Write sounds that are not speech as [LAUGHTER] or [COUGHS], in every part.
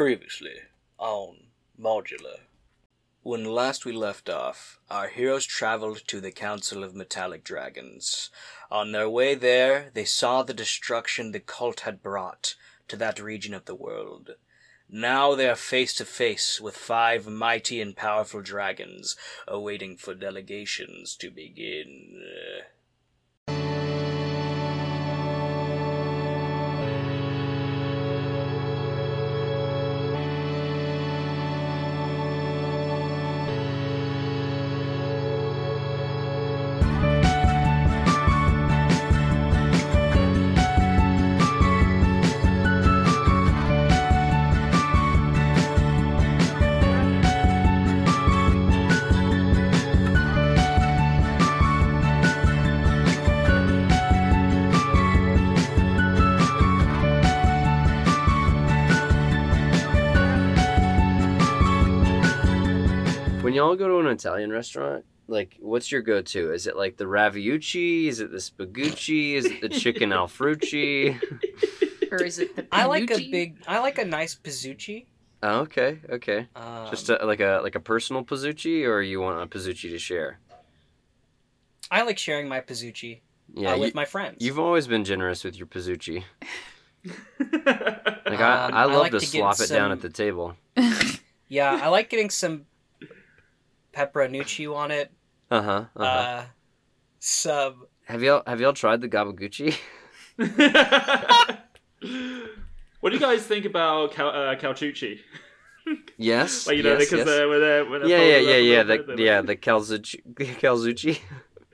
Previously on Modular. When last we left off, our heroes traveled to the Council of Metallic Dragons. On their way there, they saw the destruction the cult had brought to that region of the world. Now they are face to face with five mighty and powerful dragons, awaiting for delegations to begin. Go to an Italian restaurant, like, what's your go-to? Is it like the raviucci? Is it the spagucci? Is it the chicken [LAUGHS] alfrucci? or is it the I like a big. I like a nice pizzucci. oh, okay, okay. Um, Just a, like a like a personal pizzucci, or you want a pizzucci to share? I like sharing my pizzucci Yeah, uh, with you, my friends. you've always been generous with your pizzucci. [LAUGHS] Like Um, I, I I love like to, to slop it down at the table. [LAUGHS] yeah, I like getting some pepperonucci on it. Uh huh. Uh-huh. Uh, some. have y'all have y'all tried the gabaguchi? [LAUGHS] what do you guys think about Cal- uh, Calciucci? [LAUGHS] yes. Like you know, yes, because yes. when they're, when they're yeah, yeah, yeah, yeah. little The bit, yeah the calzucci. calzucci.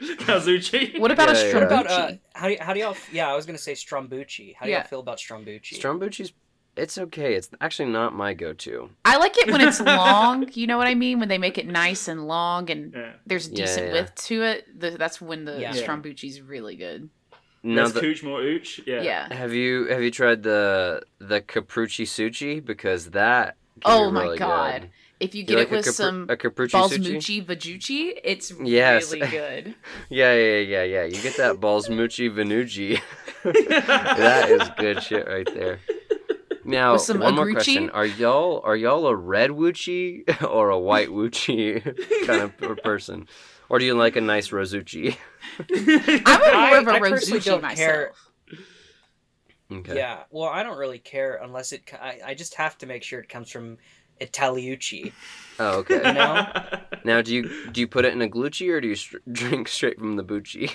Calzucci. What about Yeah, a yeah. What about uh? strombucci? How do how do y'all? Yeah, I was gonna say strombucci. How do Yeah. y'all feel about strombucci? Strombucci's. It's okay. It's actually not my go-to. I like it when it's [LAUGHS] long. You know what I mean? When they make it nice and long and Yeah. there's a decent yeah. width to it. The, that's when the Yeah. strombucci's really good. Now, the, cooch, more ooch. Yeah. Yeah. have you have you tried the the caprucci sushi? Because that. can Oh be my really God. good. If you You get like it with a, capru- some a caprucci sushi? balsmucci vajucci, it's Yes. really good. [LAUGHS] Yeah, yeah, yeah, yeah. You get that balsmucci venucci. [LAUGHS] that is good shit right there. Now, With some one more question: Are y'all are y'all a red wuchi [LAUGHS] or a white wuchi [LAUGHS] kind of person, or do you like a nice rosuchi? [LAUGHS] I'm a more of a I personally rosuchi myself. care. Okay. Yeah, well, I don't really care unless it. I, I just have to make sure it comes from Italiucci. Oh, okay. You know? Now, do you do you put it in a glucci or do you str- drink straight from the bucci?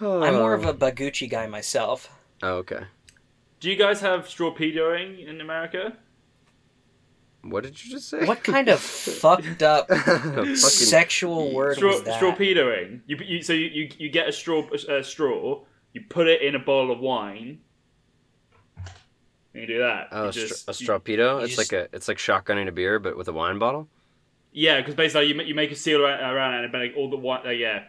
I'm more of a Bagucci guy myself. Oh, okay. Do you guys have strawpedoing in America? What did you just say? What kind of [LAUGHS] fucked up sexual word Straw, was that? strawpedoing. You, you so you, you, you get a straw a straw, you put it in a bottle of wine. And you do that. Oh, You a, str- just- a you- strawpedo. It's just- like a it's like shotgunning a beer, but with a wine bottle. Yeah, because basically you, ma- you make a seal around, around it, and like all the wine. Uh, yeah.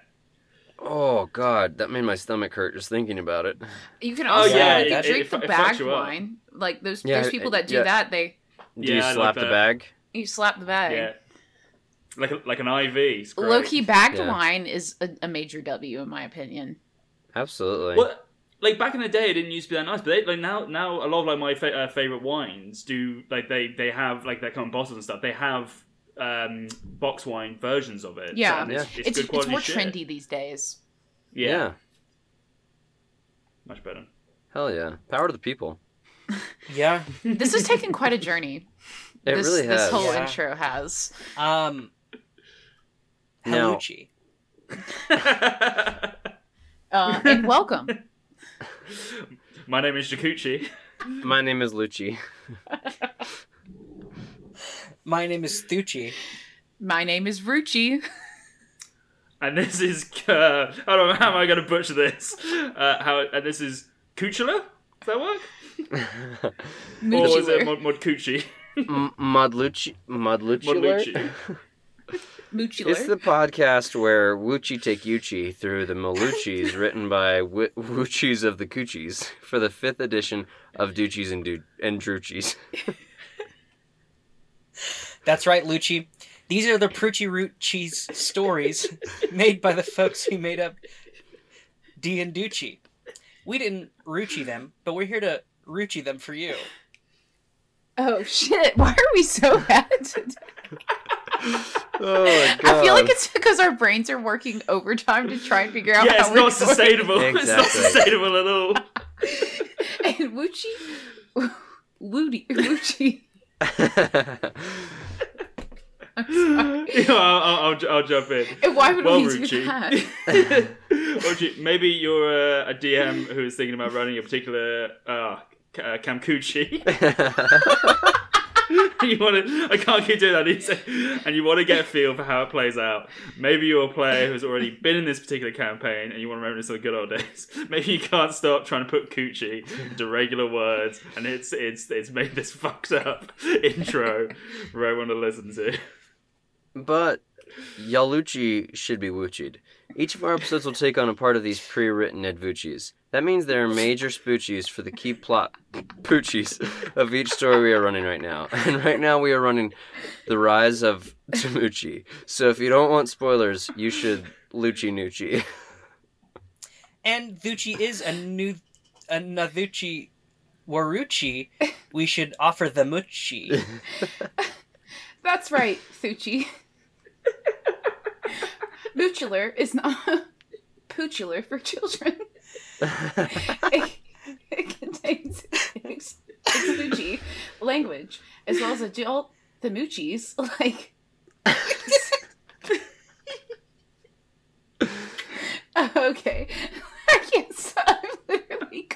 Oh God, that made my stomach hurt just thinking about it. You can Oh, also yeah, like, it- drink it- the it fucks bagged you up. wine. Like those Yeah, those people that do yeah. that, they Do you Yeah, I like slap the bag? you slap the bag. Yeah. Like a, like an IV. Low key bagged Yeah. wine is a, a major W in my opinion. Absolutely. Well, like back in the day, it didn't used to be that nice, but they, like now, now a lot of like my fa- uh, favorite wines do like they they have like their common bottles and stuff. They have um box wine versions of it. Yeah. and it's, Yeah. it's, It's good it's quality more shit. trendy these days. Yeah, yeah. much better. Hell yeah. Power to the people. [LAUGHS] Yeah. This has taken quite a journey. [LAUGHS] It this, really This whole Yeah. intro has. Um. Now- Halucci. [LAUGHS] Uh, and welcome. my name is Jakuchi. My name is Lucci. My name is Thucci. My name is Rucci. [LAUGHS] And this is uh, I don't know how am I going to butcher this. Uh, how and this is Kuchula? Does that work? [LAUGHS] Or is it Moochular. Mod, Mod Coochie? M- Modlucci. Modlucci. [LAUGHS] Modlucci. Moochular. It's the podcast where Wuchi take Yuchi through the Maluchis, written by w- Wuchis of the Coochies for the fifth edition of Duchies and, du- and Druchis. That's right, Lucci. These are the Prucci Root cheese stories [LAUGHS] made by the folks who made up D and Ducci. We didn't Ruchi them, but we're here to Ruchi them for you. Oh shit! Why are we so bad? today? [LAUGHS] Oh my god. I feel like it's because our brains are working overtime to try and figure out yeah, how it's we're not going. sustainable. It's not sustainable at all. [LAUGHS] and Wuchi, Woody, Wuchi. Sorry. [LAUGHS] Yeah, I'll, I'll, I'll, jump in. Why would Well, we do that? [LAUGHS] [LAUGHS] Oji, maybe you're a, a DM who is thinking about running a particular uh, uh, Kamkuchi. [LAUGHS] you want to? I can't keep doing that. And you want to get a feel for how it plays out. Maybe you're a player who's already been in this particular campaign, and you want to reminisce of the good old days. [LAUGHS] Maybe you can't stop trying to put coochie into regular words, and it's it's it's made this [LAUGHS] fucked up intro for everyone to listen to. But Yaluchi should be Wuchied. Each of our episodes will take on a part of these pre-written Edvuchis. That means there are major spoochies for the key plot poochies of each story we are running right now. [LAUGHS] And right now we are running The Rise of Tamuchi. So if you don't want spoilers, you should Luchi Nuchi. And Thuchi is a new a Nathuchi Waruchi. We should offer the Muchi. [LAUGHS] That's right, Thuchi. [LAUGHS] Moochular is not poochular for children. It, [LAUGHS] it contains ex- Thuchi language as well as adult the moochies like. okay, I can't stop. I'm literally.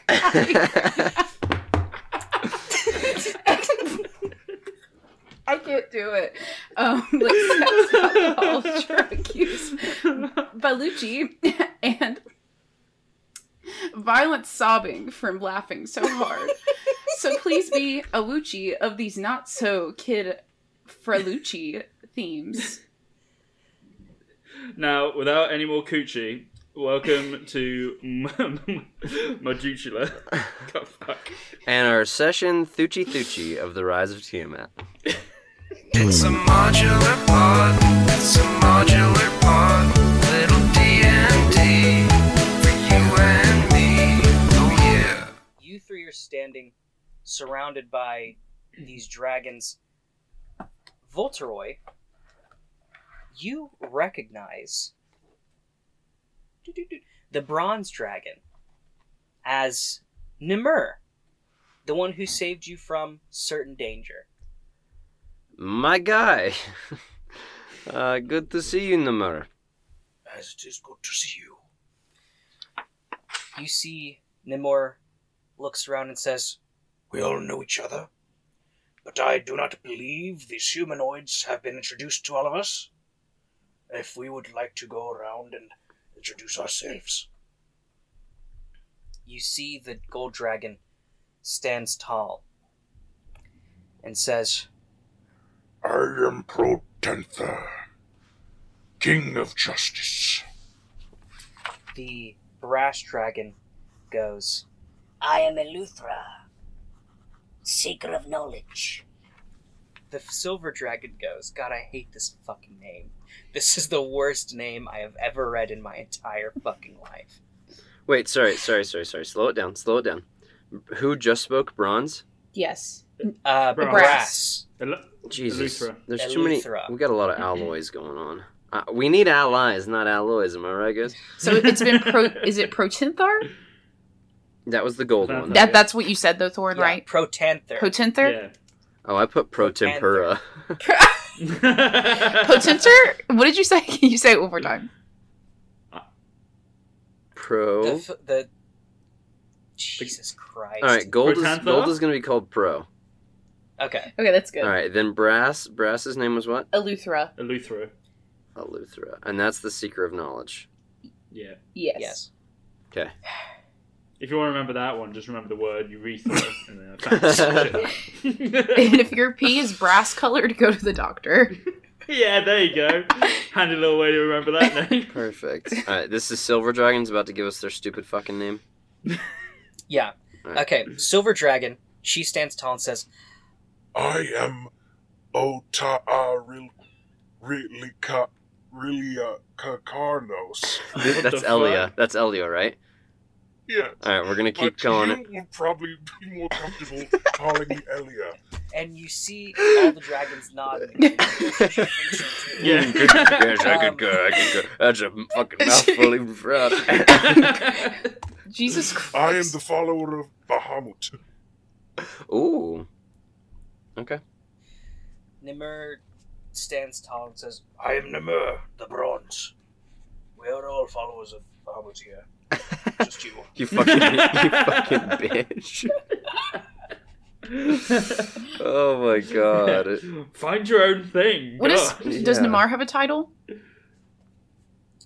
I can't do it. Um, let's have alcohol drug use, Baluchi, and violent sobbing from laughing so hard. so please be a Lucci of these not so kid Frelucci themes. Now, without any more coochie, welcome to Maduchula. God, fuck. and our session Thuchi Thuchi of The Rise of Tiamat. It's a modular pod. It's a modular pod. Surrounded by these dragons. Voltoroy, you recognize the bronze dragon as Nimur, the one who saved you from certain danger. My guy. [LAUGHS] uh, good to see you, Nimur. As it is good to see you. You see Nimur looks around and says, We all know each other. But I do not believe these humanoids have been introduced to all of us. If we would like to go around and introduce ourselves. you see the gold dragon stands tall and says, I am Protanther, King of Justice. the brass dragon goes, I am Eleuthera, seeker of knowledge. the silver dragon goes, God, I hate this fucking name. This is the worst name I have ever read in my entire fucking life. Wait, sorry, sorry, sorry, sorry. Slow it down, slow it down. Who just spoke bronze? Yes. Uh, Brass. brass. Ele- Jesus. Eleuthera. There's too many. Eleuthera. We got a lot of alloys going on. Uh, we need allies, not alloys. Am I right, guys? So it's been pro. Is it Protinthar? [LAUGHS] That was the gold That- one. That that's what you said though, Thorn, Yeah, right? Protanther. Potenther. Yeah. Oh, I put pro tempura. Potenter. [LAUGHS] What did you say? Can [LAUGHS] you say it one more time? Pro. the, f- the Jesus Christ. All right, gold is Protanther? gold is gonna be called pro. Okay. Okay, that's good. All right, then brass. Brass's name was what? Eleuthera. Eleuthera. Eleuthera, and that's the seeker of knowledge. Yeah. Yes. Yes. Okay. If you want to remember that one, just remember the word urethra. [LAUGHS] and then that's [LAUGHS] shit. and if your pee is brass colored, go to the doctor. [LAUGHS] yeah, there you go. Handy little way to remember that name. Perfect. All right, this is Silver Dragon's about to give us their stupid fucking name. Yeah. All right. Okay. Silver dragon. She stands tall and says, I am Ota Ril Rilika Rilia Kakarnos. That's Elia. That's Elia, right? Yeah. All right, we're gonna keep but calling you would probably be more comfortable [LAUGHS] calling me Elia. And you see all the dragons nodding. [LAUGHS] and they think so too. Yeah. yes, I Um, could go. I could go. That's a fucking [LAUGHS] mouthful even for us. Jesus Christ. I am the follower of Bahamut. Ooh. Okay. Nimur stands tall and says, I am Namur, the Bronze. We are all followers of Bahamut here. Just you. [LAUGHS] You fucking, you fucking [LAUGHS] bitch. Oh my god. Find your own thing. What is? God. Does Yeah. Namar have a title?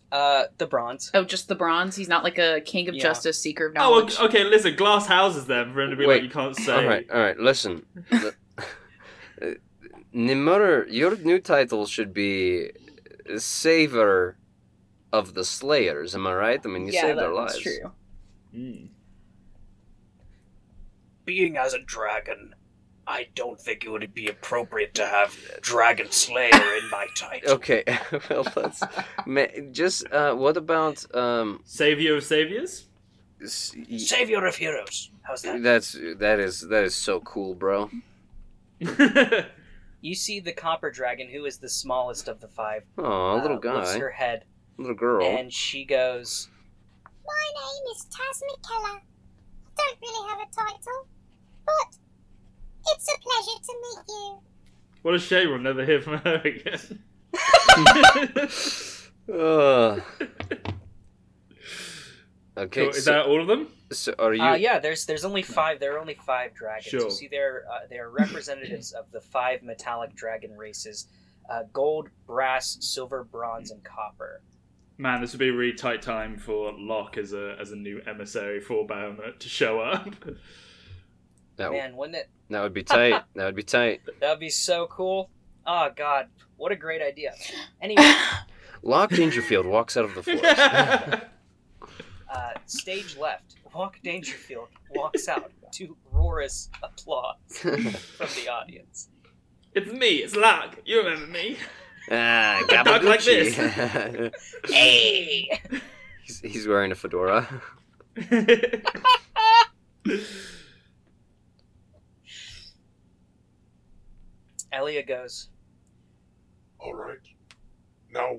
uh, the bronze. Oh, just the bronze. He's not like a king of Yeah. justice, seeker of Oh, knowledge. okay, okay, listen, glass houses them for him to be Wait. like, you can't say. All right, all right. Listen, The- [LAUGHS] uh, Nimur, your new title should be Saver of the Slayers. Am I right? I mean, you yeah, saved their our lives. that's true. Mm. Being as a dragon, I don't think it would be appropriate to have Dragon Slayer in my title. Okay, [LAUGHS] well, let's ma- just. Uh, what about um? Savior of saviors? s- y- Savior of heroes. How's that? That's that is that is so cool, bro. [LAUGHS] You see the copper dragon, who is the smallest of the five. Oh, uh, little lifts her head, little girl. and she goes, My name is Tazmikella. I don't really have a title, but it's a pleasure to meet you. what a shame we'll never hear from her again. Ugh. [LAUGHS] okay, Cool, Is so, that all of them? so are you? uh, "Yeah, there's there's only five. There are only five dragons. Sure. You see, they're uh, they're representatives of the five metallic dragon races: uh, gold, brass, silver, bronze, and copper." Man, this would be a really tight time for Locke as a as a new emissary for Bahamut to show up. that, Man, wouldn't it? that would be tight. [LAUGHS] that would be tight. That'd be so cool. Oh God, what a great idea. Anyway, [LAUGHS] Locke Dangerfield walks out of the forest. [LAUGHS] uh, stage left. Walk Dangerfield walks out to roarous applause from the audience. it's me, it's Locke. You remember me. Ah, Talk like this. [LAUGHS] Hey! [LAUGHS] he's, he's wearing a fedora. [LAUGHS] Elia goes, All right. Now,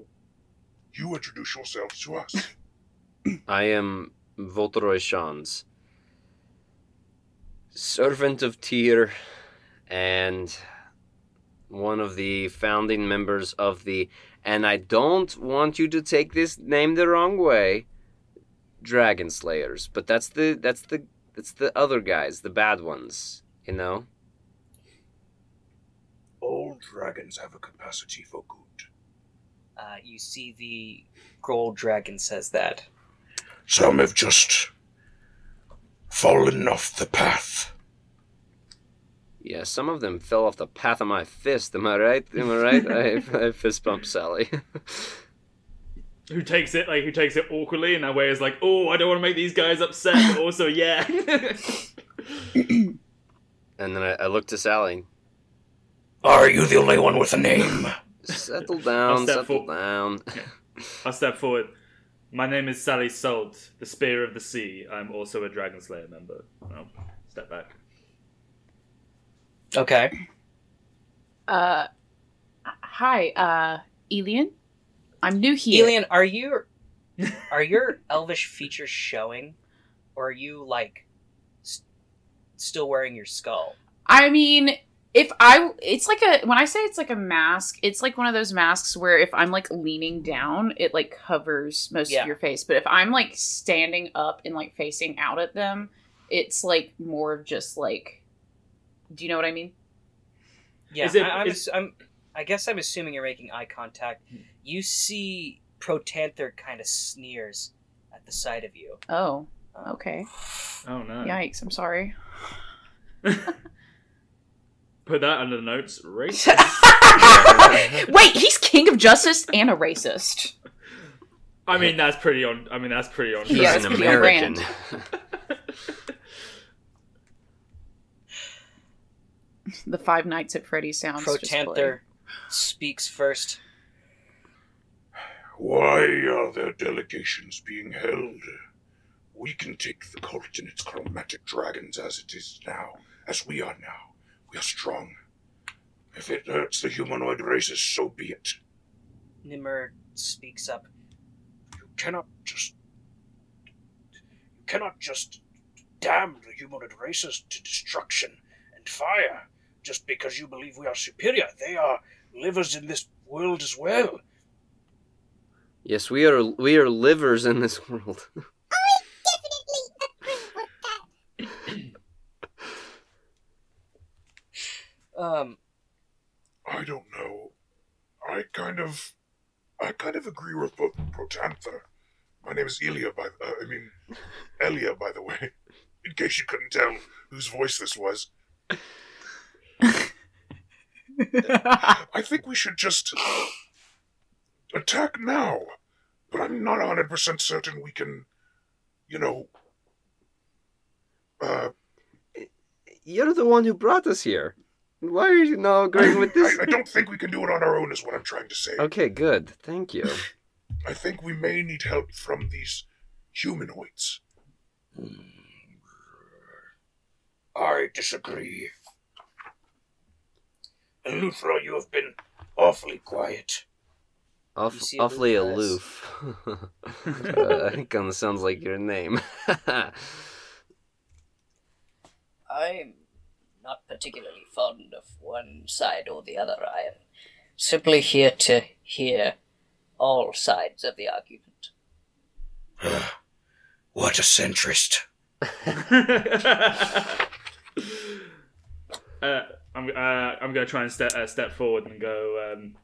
you introduce yourselves to us. [CLEARS THROAT] I am Voltoroy Shans, servant of Tyr, and one of the founding members of the. And I don't want you to take this name the wrong way, Dragon Slayers. But that's the that's the that's the other guys, the bad ones. You know. All dragons have a capacity for good. uh, you see the gold dragon says that. Some have just fallen off the path. Yeah, some of them fell off the path of my fist. Am I right? Am I right? [LAUGHS] I, I fist bump Sally. [LAUGHS] who takes it like who takes it awkwardly in that way is like, oh, I don't want to make these guys upset, but [LAUGHS] also yeah. [CLEARS THROAT] and then I, I look to Sally. Are you the only one with a name? Settle down, step settle for- down. I'll step forward. My name is Sally Salt, the Spear of the Sea. I'm also a Dragon Slayer member. I'll step back. Okay. Uh, hi, uh, Elian. I'm new here. Elian, are you are your elvish features showing, or are you like s- still wearing your skull? I mean, if I, it's like a, when I say it's like a mask, it's like one of those masks where if I'm like leaning down, it like covers most Yeah. of your face. But if I'm like standing up and like facing out at them, it's like more of just like, do you know what I mean? Yeah, it- I, I'm, is- I'm. I guess I'm assuming you're making eye contact. You see, Protanther kind of sneers at the sight of you. Oh, Um, okay. Oh no. Yikes, I'm sorry. [LAUGHS] Put that under the notes. Racist. [LAUGHS] [LAUGHS] Wait, he's king of justice and a racist. I mean, that's pretty on. I mean, that's pretty on. He's Yeah, an it's pretty on American. The Five Nights at Freddy's sounds. Protanther speaks first. Why are there delegations being held? we can take the cult and its chromatic dragons as it is now, as we are now. We are strong. If it hurts the humanoid races, so be it. Nimmer speaks up. You cannot just. You cannot just damn the humanoid races to destruction and fire just because you believe we are superior. They are livers in this world as well. Yes, we are we are livers in this world. I definitely approve of that. Um, I don't know. I kind of, I kind of agree with Pro- Protanther. My name is Elia, by uh, I mean, Elia, by the way. [LAUGHS] In case you couldn't tell whose voice this was, [LAUGHS] I think we should just attack now. But I'm not hundred percent certain we can, you know. Uh, You're the one who brought us here. Why are you not agreeing with this? I, I don't think we can do it on our own. Is what I'm trying to say. Okay, good. Thank you. I think we may need help from these humanoids. I disagree. And you have been awfully quiet. Off, awfully aloof, aloof. [LAUGHS] uh, I think kind of sounds like your name. [LAUGHS] I'm not particularly fond of one side or the other. I am simply here to hear all sides of the argument. [SIGHS] What a centrist. [LAUGHS] uh, I'm uh, I'm going to try and step uh, step forward and go. Um,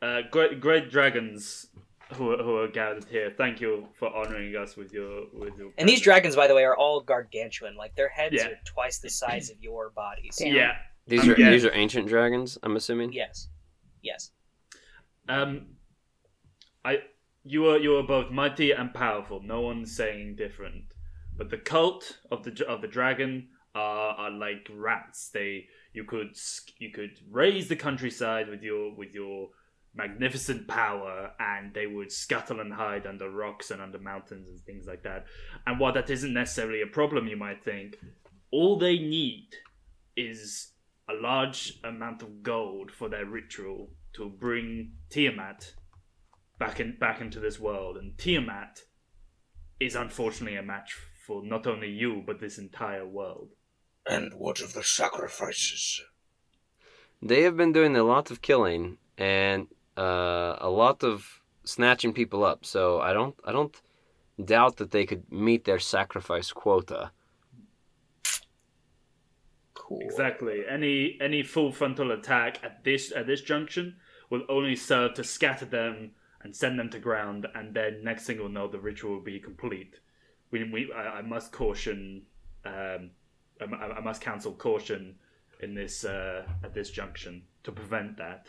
uh, great great dragons who are, who are gathered here. Thank you for honoring us with your with your. and these dragons, by the way, are all gargantuan. Like their heads Yeah. are twice the size of your bodies. Damn. Yeah. these Um, are yeah. these are ancient dragons. I'm assuming. Yes. Yes. Um, I you are you are both mighty and powerful. No one's saying different. But the cult of the of the dragon are, are like rats. They you could you could raise the countryside with your with your magnificent power, and they would scuttle and hide under rocks and under mountains and things like that. And while that isn't necessarily a problem, you might think, all they need is a large amount of gold for their ritual to bring Tiamat back in back into this world, and Tiamat is unfortunately a match for not only you but this entire world. And what of the sacrifices? They have been doing a lot of killing and uh, a lot of snatching people up. So I don't I don't doubt that they could meet their sacrifice quota. Cool. Exactly. Any any full frontal attack at this at this junction will only serve to scatter them and send them to ground, and then next thing we'll know, the ritual will be complete. We, we I, I must caution. Um, I, I- I must counsel caution in this uh, at this junction to prevent that.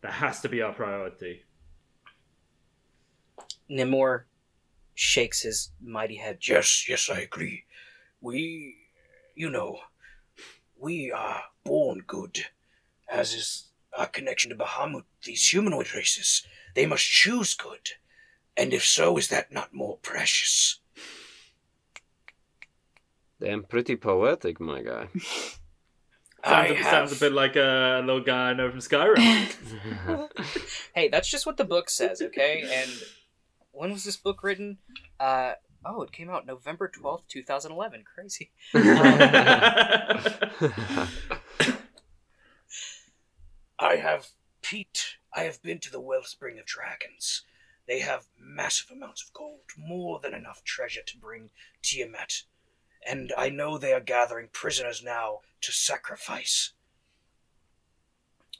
That has to be our priority. Nimor shakes his mighty head. Yes, yes, I agree. We, you know, we are born good, as is our connection to Bahamut, these humanoid races. They must choose good. And if so, is that not more precious? Damn, pretty poetic, my guy. [LAUGHS] Sounds, a, have, sounds a bit like a little guy I know from Skyrim. [LAUGHS] [LAUGHS] Hey, that's just what the book says, okay? And when was this book written? Uh, oh, it came out November 12th, 2011. Crazy. I have Pete. I have been to the Wellspring of Dragons. They have massive amounts of gold, more than enough treasure to bring Tiamat. And I know they are gathering prisoners now to sacrifice.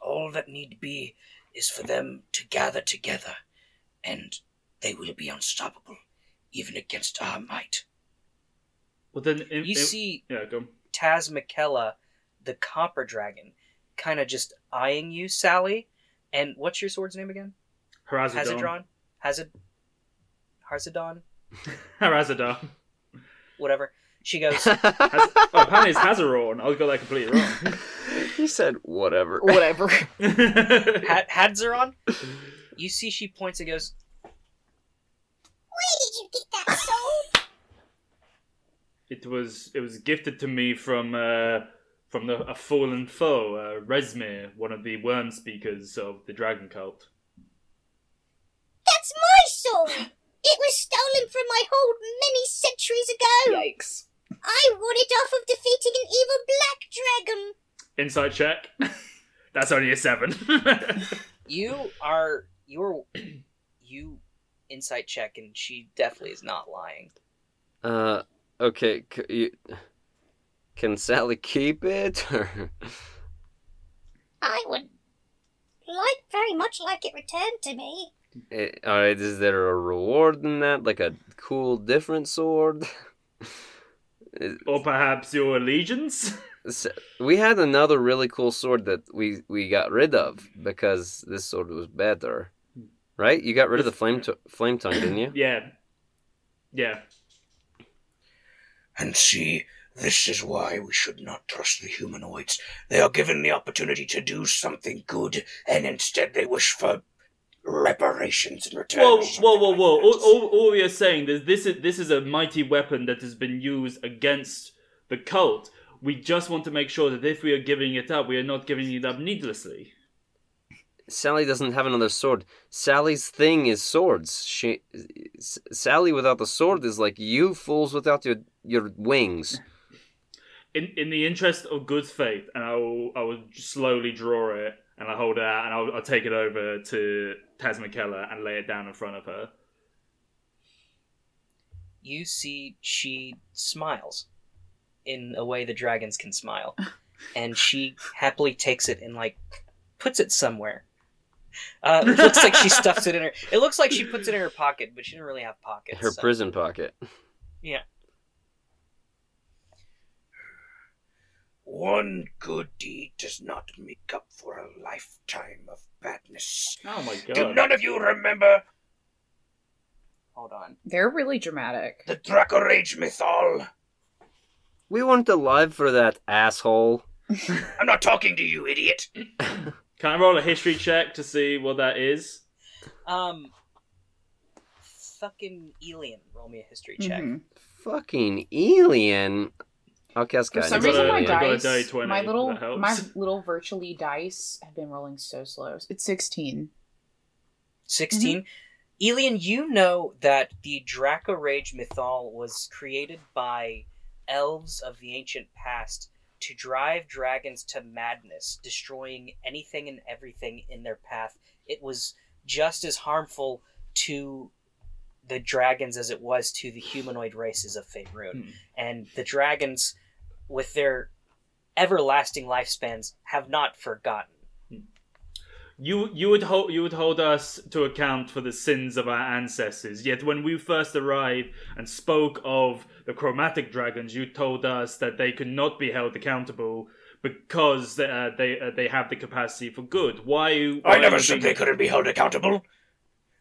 All that need be is for them to gather together, and they will be unstoppable, even against our might. well, then, in, You in- see yeah, go. Tazmikella, the copper dragon, kind of just eyeing you, Sally. And what's your sword's name again? Harazadon. Hazadron? Hazard? Harzadon? [LAUGHS] Harazadon. Whatever. She goes, [LAUGHS] Has, oh, apparently it's Hazaron. I got that completely wrong. [LAUGHS] he said whatever. [LAUGHS] Whatever. ha- Hadzeron? You see, she points and goes, Where did you get that sword? It was it was gifted to me from uh, from the, a fallen foe, uh, Rezmir, one of the worm speakers of the dragon cult. That's my sword! It was stolen from my hold many centuries ago! Yikes. I won it off of defeating an evil black dragon! Insight check. [LAUGHS] That's only a seven. [LAUGHS] You are you're [CLEARS THROAT] you insight check, and she definitely is not lying. Uh, okay. C- you, can Sally keep it? Or? I would like very much like it returned to me. Eh, Alright, is there a reward in that? Like a cool, different sword? [LAUGHS] Is- or perhaps your allegiance? S- we had another really cool sword that we we got rid of because this sword was better. Right? You got rid of the flame to- flame tongue, didn't you? yeah. Yeah. And see, this is why we should not trust the humanoids. They are given the opportunity to do something good, and instead they wish for reparations in return. Whoa, or whoa, whoa, like whoa! All, all, all we are saying is this is this is a mighty weapon that has been used against the cult. We just want to make sure that if we are giving it up, we are not giving it up needlessly. Sally doesn't have another sword. Sally's thing is swords. She, S- Sally without the sword is like you fools without your your wings. In in the interest of good faith, and I will I will slowly draw it and I hold it out and I'll, I'll take it over to Tazmikella and lay it down in front of her. You see, she smiles in a way the dragons can smile, [LAUGHS] and she happily takes it and like puts it somewhere. Uh, it looks like she stuffs it in her. It looks like she puts it in her pocket, but she didn't really have pockets. Her so- prison pocket. One good deed does not make up for a lifetime of badness. Oh my god. Do none of you remember Hold on. They're really dramatic. the Draco Rage Mythal? We weren't alive for that asshole. I'm not talking to you, idiot. [LAUGHS] Can I roll a history check to see what that is? Um, fucking alien. roll me a history check. Mhm. Fucking alien. Okay, that's For got some it. reason, my I got a dice, die 20, my little, my little virtually dice have been rolling so slow. It's sixteen. 16. Elian, you know that the Draco Rage Mythal was created by elves of the ancient past to drive dragons to madness, destroying anything and everything in their path. It was just as harmful to the dragons as it was to the humanoid races of Faerun. Hmm. And the dragons, with their everlasting lifespans, have not forgotten. You you would hold you would hold us to account for the sins of our ancestors. Yet when we first arrived and spoke of the chromatic dragons, you told us that they could not be held accountable because uh, they uh, they have the capacity for good. Why? why I never said they couldn't be held accountable.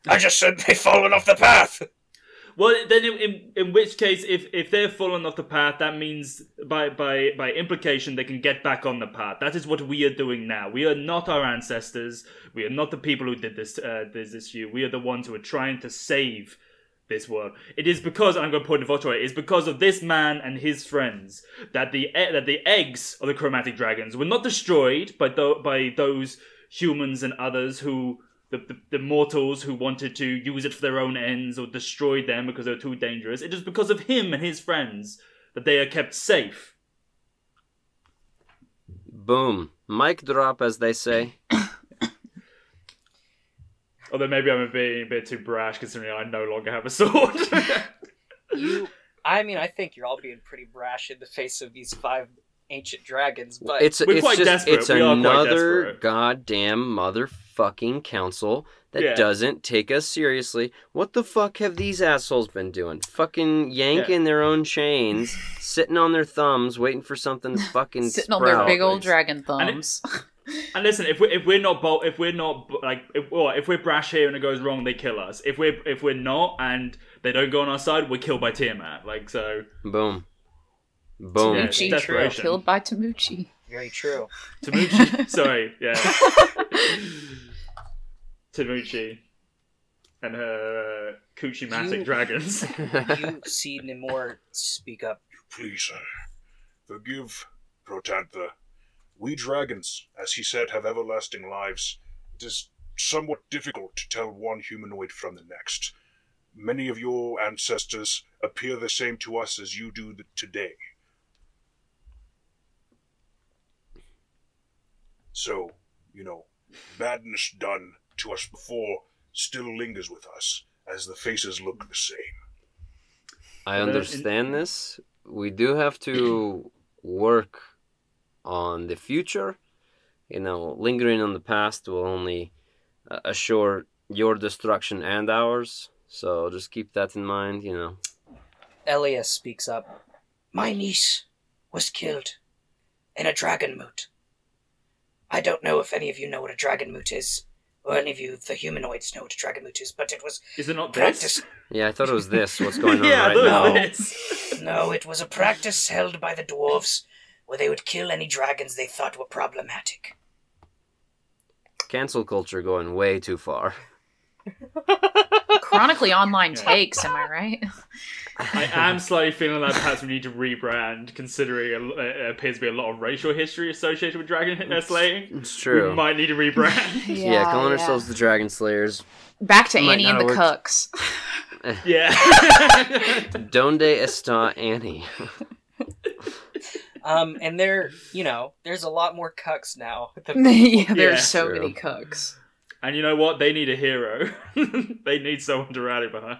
I just said they've fallen off the path. Well, then, in, in, in which case, if, if they're fallen off the path, that means by, by by implication they can get back on the path. That is what we are doing now. We are not our ancestors. We are not the people who did this uh, this you. We are the ones who are trying to save this world. It is because I'm going to point the vote. It's because of this man and his friends that the e- that the eggs of the chromatic dragons were not destroyed by by those humans and others who the, the, the mortals who wanted to use it for their own ends or destroy them because they were too dangerous. It is because of him and his friends that they are kept safe. Boom. Mic drop, as they say. [COUGHS] Although maybe I'm being a bit too brash considering I no longer have a sword. [LAUGHS] You, [LAUGHS] I mean, I think you're all being pretty brash in the face of these five ancient dragons, but it's We're it's quite just desperate. it's We are quite another desperate. goddamn motherfucking council that Yeah. doesn't take us seriously. What the fuck have these assholes been doing? Fucking yanking their own chains, [LAUGHS] sitting on their thumbs, waiting for something to fucking [LAUGHS] Sitting on sprout. their big old please. dragon And it- thumbs. [LAUGHS] and listen, if we if we're not bold, if we're not like if, well, if we're brash here and it goes wrong, they kill us. If we're if we're not and they don't go on our side, we're killed by Tiamat. Like so, Boom. Boom. Yeah. Tamuchi desperation. killed by Tamuchi. very true. Tamuchi. [LAUGHS] sorry, yeah, [LAUGHS] Tamuchi and her uh, Kuchimatic You- dragons. [LAUGHS] You see Nimor speak up. please, uh, forgive Protanther. We dragons, as he said, have everlasting lives. It is somewhat difficult to tell one humanoid from the next. Many of your ancestors appear the same to us as you do th- today. So, you know, badness done to us before still lingers with us, as the faces look the same. I But, uh, in- understand this. We do have to [CLEARS THROAT] work on the future. You know, lingering on the past will only uh, assure your destruction and ours. So just keep that in mind, you know. Elias speaks up. My niece was killed in a dragon moot. I don't know if any of you know what a dragon moot is, or any of you, the humanoids, know what a dragon moot is, but it was Is it not practice. this? Yeah, I thought it was this. What's going [LAUGHS] on yeah, I right now? it this. No, it was a practice held by the dwarves where they would kill any dragons they thought were problematic. Cancel culture going way too far. [LAUGHS] Chronically online takes, am I right? [LAUGHS] I am slightly feeling like perhaps we need to rebrand, considering it appears to be a lot of racial history associated with dragon uh, slaying. It's true. We might need to rebrand. [LAUGHS] yeah, calling ourselves the Dragon Slayers. Back to Annie and the have worked. Cooks. [LAUGHS] yeah. [LAUGHS] Donde está Annie? Um, and there, you know, there's a lot more cucks now. yeah, there's Yeah. so True. many cooks. and you know what? They need a hero. they need someone to rally behind.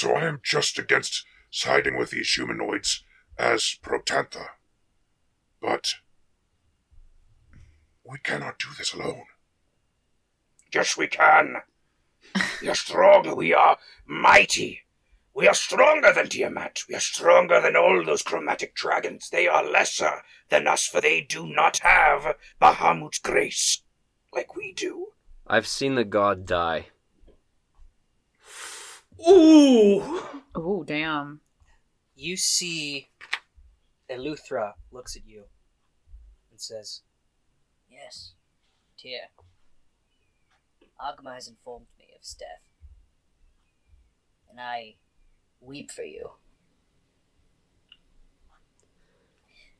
So I am just against siding with these humanoids as Protanther. But we cannot do this alone. Yes, we can. We are strong. We are mighty. We are stronger than Tiamat. We are stronger than all those chromatic dragons. They are lesser than us, for they do not have Bahamut's grace like we do. I've seen the god die. Ooh. Oh, damn. You see, Eleuthera looks at you and says, Yes, dear. Agma has informed me of his death. And I weep for you.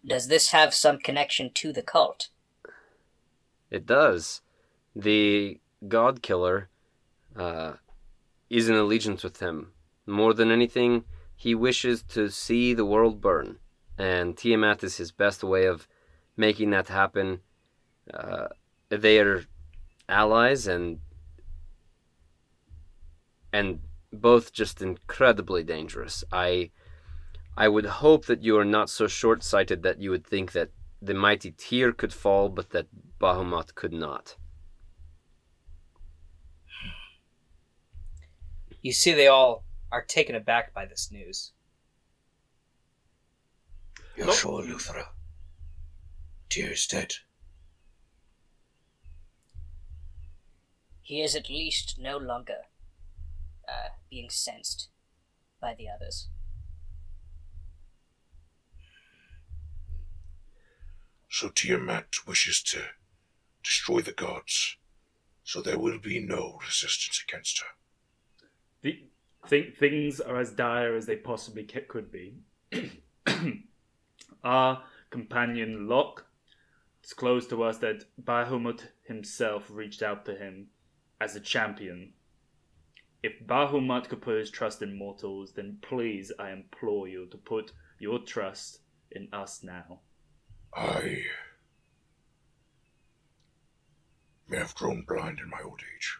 Does this have some connection to the cult? It does. The God Killer uh, is in allegiance with him. More than anything, he wishes to see the world burn. And Tiamat is his best way of making that happen. Uh, they are allies and and both just incredibly dangerous. I I would hope that you are not so short-sighted that you would think that the mighty Tyr could fall, but that Bahamut could not. You see, they all are taken aback by this news. You're Nope. sure, Luthera? Tyr's dead. He is at least no longer uh, being sensed by the others. So Tiamat wishes to destroy the gods, so there will be no resistance against her. The, think things are as dire as they possibly could be. [CLEARS THROAT] Our companion Locke disclosed to us that Bahamut himself reached out to him as a champion. If Bahamut could put his trust in mortals, then please, I implore you to put your trust in us now. I may have grown blind in my old age,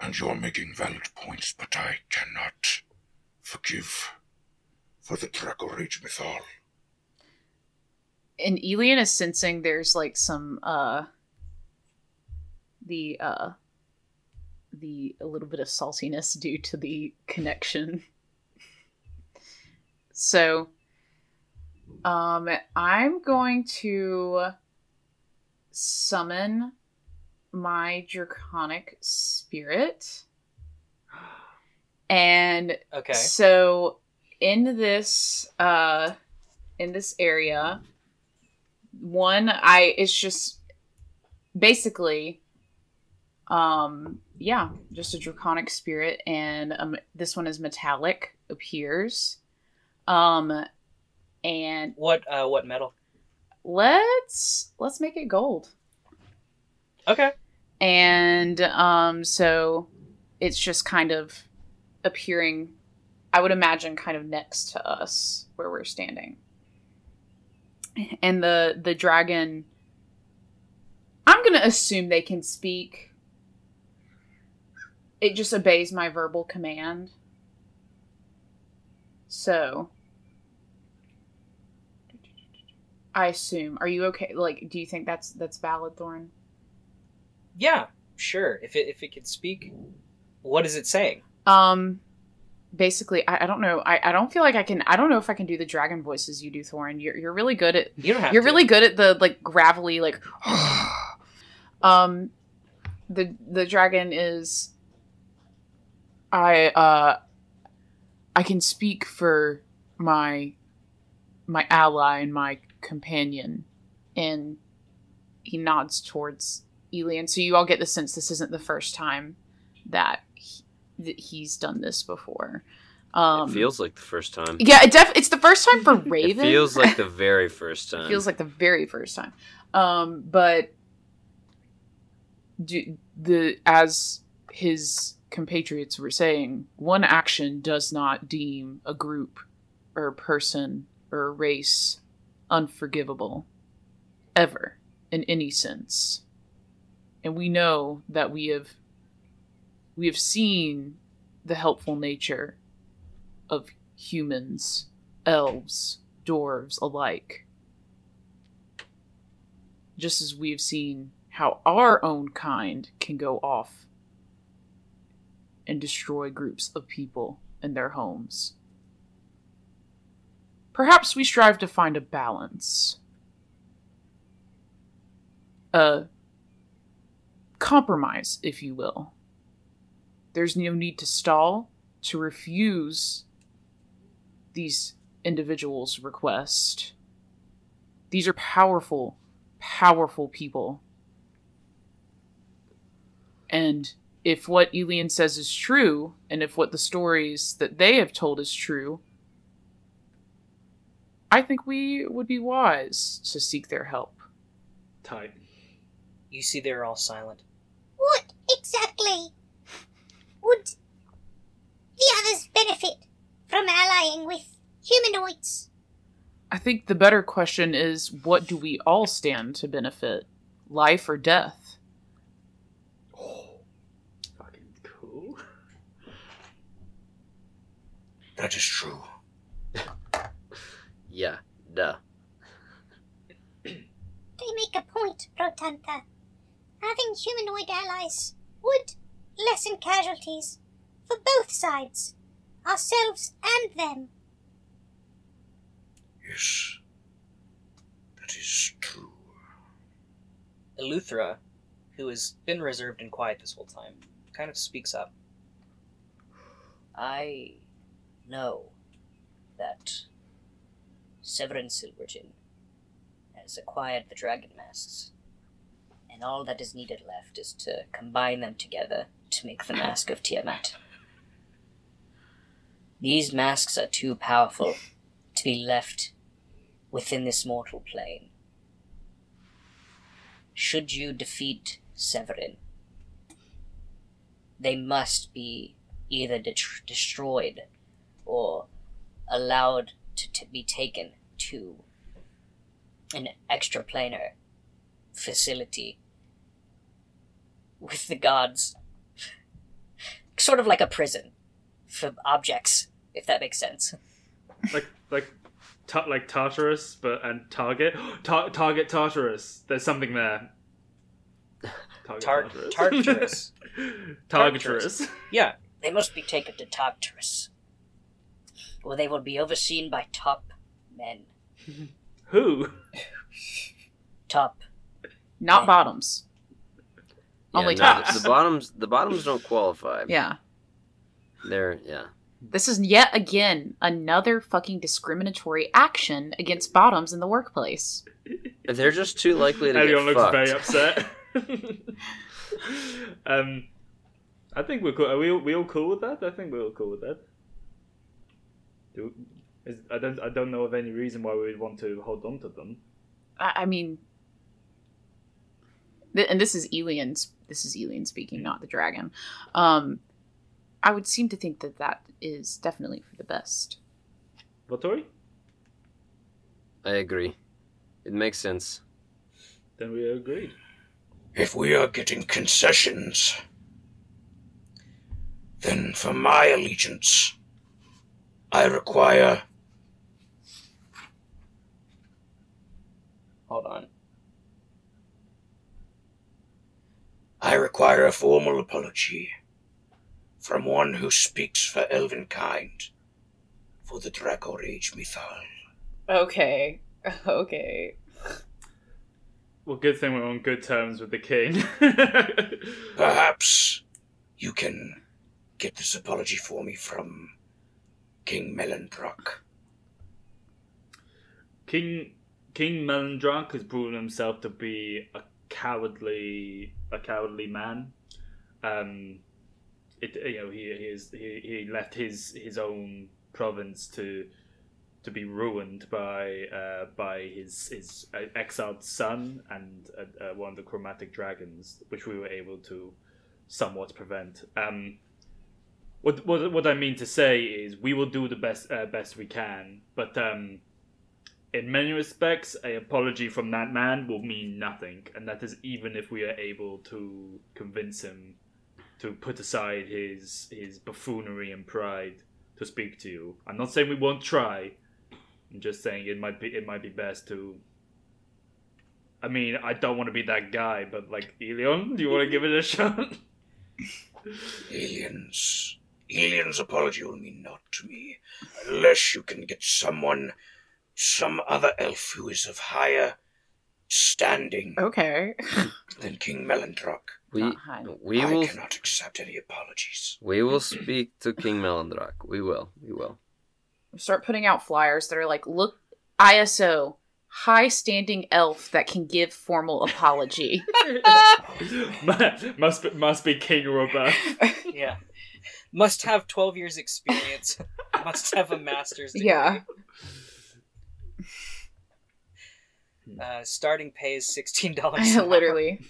and you're making valid points, but I cannot forgive for the Draco Rage Mythal. And Elian is sensing there's like some uh the uh the a little bit of saltiness due to the connection. [LAUGHS] So um I'm going to summon my draconic spirit. [GASPS] And Okay. so in this uh in this area one I it's just basically Um, yeah, just a draconic spirit, and um, this one is metallic. Appears. Um, and What uh what metal? let's let's make it gold. Okay. And um so it's just kind of appearing i would imagine kind of next to us where we're standing. And the the dragon i'm gonna assume they can speak. It just obeys my verbal command. So i assume are you okay? Like do you think that's that's valid thorn Yeah, sure. If it if it could speak, what is it saying? Um, basically, I, I don't know. I, I don't feel like I can. I don't know if I can do the dragon voices you do, Thorin. You're you're really good at. You don't have You're to. really good at the like gravelly like. [SIGHS] um, the the dragon is. I uh. I can speak for my, my ally and my companion, and he nods towards Elian. So you all get the sense this isn't the first time that he, that he's done this before. Um, it feels like the first time. yeah, it def- it's the first time for [LAUGHS] It Raven. feels like the [LAUGHS] very first time. It feels like the very first time. Um, but do, the as his compatriots were saying, one action does not deem a group or a person or a race unforgivable ever in any sense. And we know that we have we have seen the helpful nature of humans, elves, dwarves alike just as we've seen how our own kind can go off and destroy groups of people and their homes. Perhaps we strive to find a balance. A compromise, if you will. There's no need to stall, to refuse these individuals' request. These are powerful, powerful people. And if what Elian says is true, and if what the stories that they have told is true, I think we would be wise to seek their help. Tight. You see, they're all silent. What exactly would the others benefit from allying with humanoids? I think the better question is what do we all stand to benefit? Life or death? Oh, [GASPS] Fucking cool. That is true. [LAUGHS] yeah, duh. They make a point, Protanther. Having humanoid allies would lessen casualties for both sides, ourselves and them. Yes. That is true. Eleuthera, who has been reserved and quiet this whole time, kind of speaks up. I know that Severin Silverton has acquired the dragon masks, and all that is needed left is to combine them together to make the mask of Tiamat. These masks are too powerful to be left within this mortal plane. Should you defeat Severin, they must be either de- destroyed or allowed to t- be taken to an extraplanar facility with the gods. Sort of like a prison for objects, if that makes sense. Like like ta- like Tartarus, but and Target. [GASPS] Ta- target Tartarus. There's something there. Target Tar- Tartarus. Targetarus. [LAUGHS] Yeah, They must be taken to Tartarus, where they will be overseen by top men. [LAUGHS] Who? Top. Not Yeah. bottoms. Yeah, Only no, tops. The, the bottoms, the bottoms don't qualify. Yeah. They're yeah. This is yet again another fucking discriminatory action against bottoms in the workplace. They're just too likely to Everyone get looks fucked. very upset. [LAUGHS] um, I think we're cool. Are we we all cool with that? I think we're all cool with that. Do, is, I don't I don't know of any reason why we would want to hold on to them. I, I mean, th- and this is Elian's. This is Elian speaking, not the dragon. Um, I would seem to think that that is definitely for the best. Vatori? I agree. It makes sense. Then we are agreed. If we are getting concessions, then for my allegiance, I require. Hold on. I require a formal apology from one who speaks for elven kind for the Dracorage Mythal. Okay. Okay. Well, good thing we're on good terms with the king. [LAUGHS] [LAUGHS] Perhaps you can get this apology for me from King Melendrock. King King Melandrak has proven himself to be a cowardly a cowardly man. Um, it you know he he is he, he left his his own province to to be ruined by uh, by his his exiled son and uh, uh, one of the chromatic dragons, which we were able to somewhat prevent. Um, what, what what I mean to say is we will do the best uh, best we can, but um, in many respects, a apology from that man will mean nothing, and that is even if we are able to convince him to put aside his his buffoonery and pride to speak to you. I'm not saying we won't try. I'm just saying it might be it might be best to. I mean, I don't want to be that guy, but like Elion, do you want to give it a [LAUGHS] shot? Aliens. Aliens' apology will mean naught to me, unless you can get someone, some other elf who is of higher standing Okay. than King Melendrock. We Not high. we I will cannot accept any apologies. we will speak to King Melandrak. We will. We will. Start putting out flyers that are like, look, ISO, high standing elf that can give formal apology. [LAUGHS] [LAUGHS] must be, must be King Robert. Yeah. Must have 12 years experience. Must have a master's degree. yeah. Uh, starting pay is $16. [LAUGHS] Literally.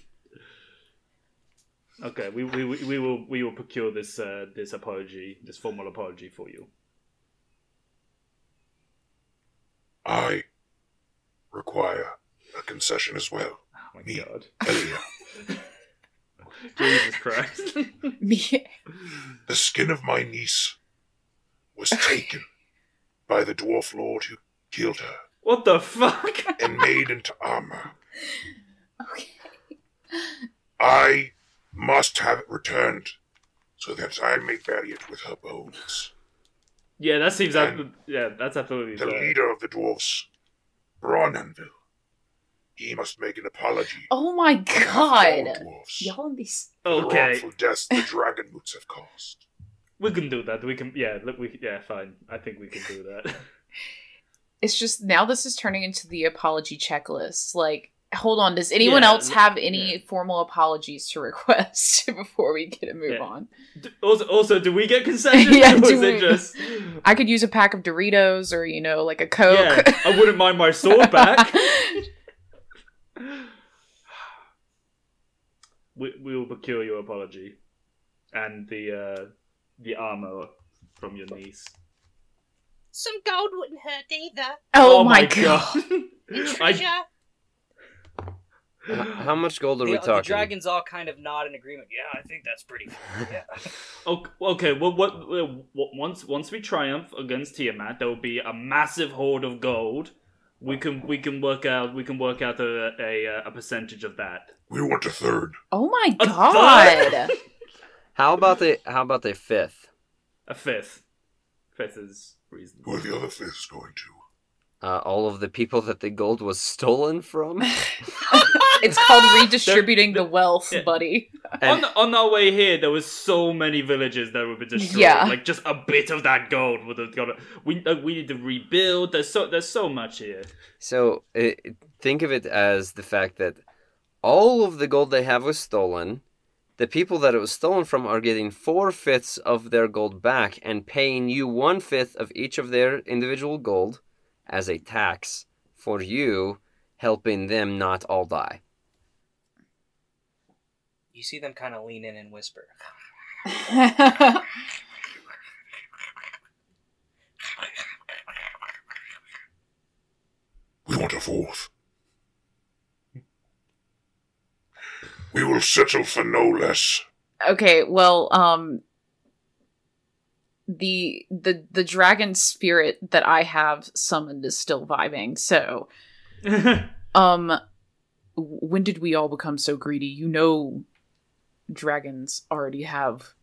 Okay, we, we, we we will we will procure this uh, this apology, this formal apology for you. I require a concession as well. Oh my Me. god, Elia, [LAUGHS] Jesus Christ! [LAUGHS] Me. the skin of my niece was taken by the dwarf lord who killed her What the fuck? [LAUGHS] and made into armor. Okay. I must have it returned so that I may bury it with her bones. Yeah, that seems And ab- yeah, that's absolutely The fair. leader of the dwarfs, Bronanville, he must make an apology Oh my on behalf of god. all dwarfs Y'all in these. the Okay, wrongful deaths the dragon moots have caused. we can do that. We can yeah, look, we yeah, fine. I think we can do that. [LAUGHS] It's just now this is turning into the apology checklist. Like, hold on, does anyone Yeah, else have any yeah. formal apologies to [LAUGHS] request [LAUGHS] before we get a move Yeah. on? D- also, also, do we get concessions? [LAUGHS] Yeah, or do is it we- just I could use a pack of Doritos or, you know, like a Coke. yeah? I wouldn't mind my sword back. we we will procure your apology, and the uh the armor from your niece. Some gold wouldn't hurt either. oh, my god. [LAUGHS] I, Treasure. H- how much gold are The, we the talking? dragons all kind of nod in agreement. Yeah, I think that's pretty. Yeah. [LAUGHS] okay, okay. Well, what, uh, what once once we triumph against Tiamat, there will be a massive hoard of gold. We can we can work out we can work out a a, a percentage of that. We want a third. Oh my A god. How about the how about the fifth? A fifth. Fifth is Who are the other fifths going to? Uh, all of the people that the gold was stolen from. [LAUGHS] it's called redistributing the wealth, Yeah. buddy. on, on our way here, there was so many villages that would be destroyed. Yeah. Like just a bit of that gold would have got. We uh, we need to rebuild. There's so there's so much here. So uh, think of it as the fact that all of the gold they have was stolen, the people that it was stolen from are getting four fifths of their gold back and paying you one fifth of each of their individual gold as a tax for you helping them not all die. You see them kind of lean in and whisper. We want a fourth. We will settle for no less. okay, well, um the the the dragon spirit that I have summoned is still vibing. So, [LAUGHS] um when did we all become so greedy? You know dragons already have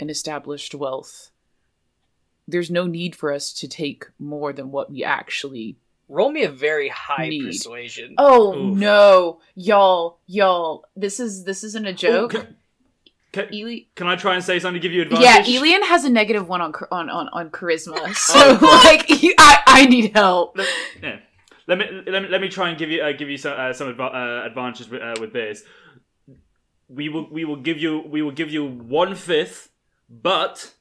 an established wealth. There's no need for us to take more than what we actually Roll me a very high Need. persuasion. Oh Oof. no, y'all, y'all! This is this isn't a joke. can, can, Eli- can I try and say something to give you advantage? yeah, Elian has a negative one on on on, on charisma, [LAUGHS] so [LAUGHS] like he- I I need help. Yeah. Let me let me let me try and give you uh, give you some uh, some adva- uh, advantages with, uh, with this. We will we will give you we will give you one fifth, but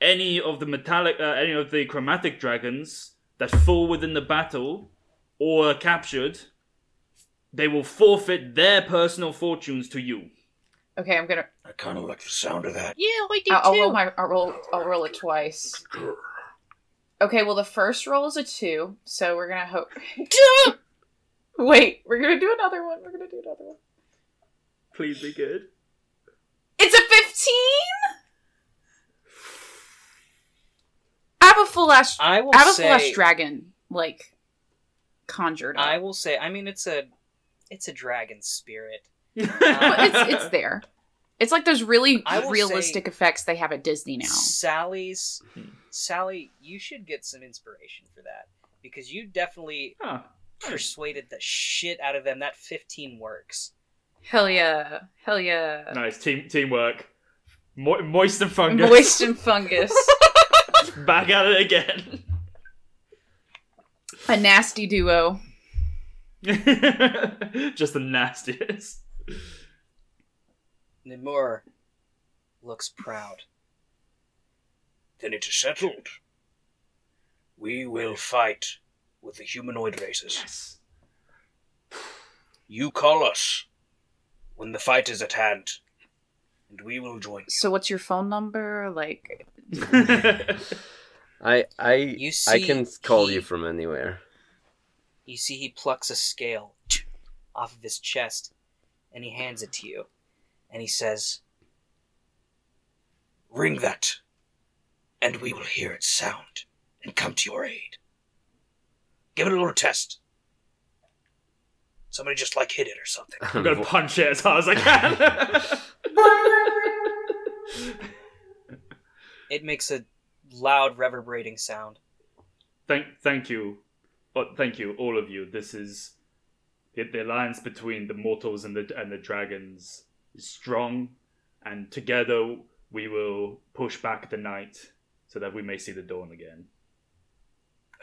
any of the metallic uh, any of the chromatic dragons that fall within the battle or are captured, they will forfeit their personal fortunes to you. Okay, I'm gonna. I kind of like the sound of that. Yeah, I do I'll, I'll too. roll my. I'll roll. I'll roll it twice. Okay, well the first roll is a two, so we're gonna hope. [LAUGHS] Wait, we're gonna do another one. We're gonna do another one. Please be good. It's a fifteen. I have a full ass. I will I have a full ass dragon like conjured up. I will say. I mean, it's a, it's a dragon spirit. Well, it's it's there. It's like those really realistic say- effects they have at Disney now. Sally's, Hmm. Sally, you should get some inspiration for that because you definitely Ah, persuaded the shit out of them. That fifteen works. Hell yeah, hell yeah. nice team teamwork. Mo- moist and fungus. Moist and fungus. [LAUGHS] [LAUGHS] Back at it again. A nasty duo. [LAUGHS] Just the nastiest. Nimur looks proud. Then it is settled. We will fight with the humanoid races. Yes. You call us when the fight is at hand, and we will join you. So what's your phone number? Like [LAUGHS] I I You I can call he- you from anywhere. You see, he plucks a scale [TSK] off of his chest, and he hands it to you, and he says, Ring that, and we will hear its sound and come to your aid. Give it a little test. Somebody just like hit it or something. I'm gonna [LAUGHS] punch it as hard as I can. [LAUGHS] "It makes a loud, reverberating sound." thank, thank you, oh, thank you, all of you. This is the, the alliance between the mortals and the and the dragons is strong, and together we will push back the night so that we may see the dawn again.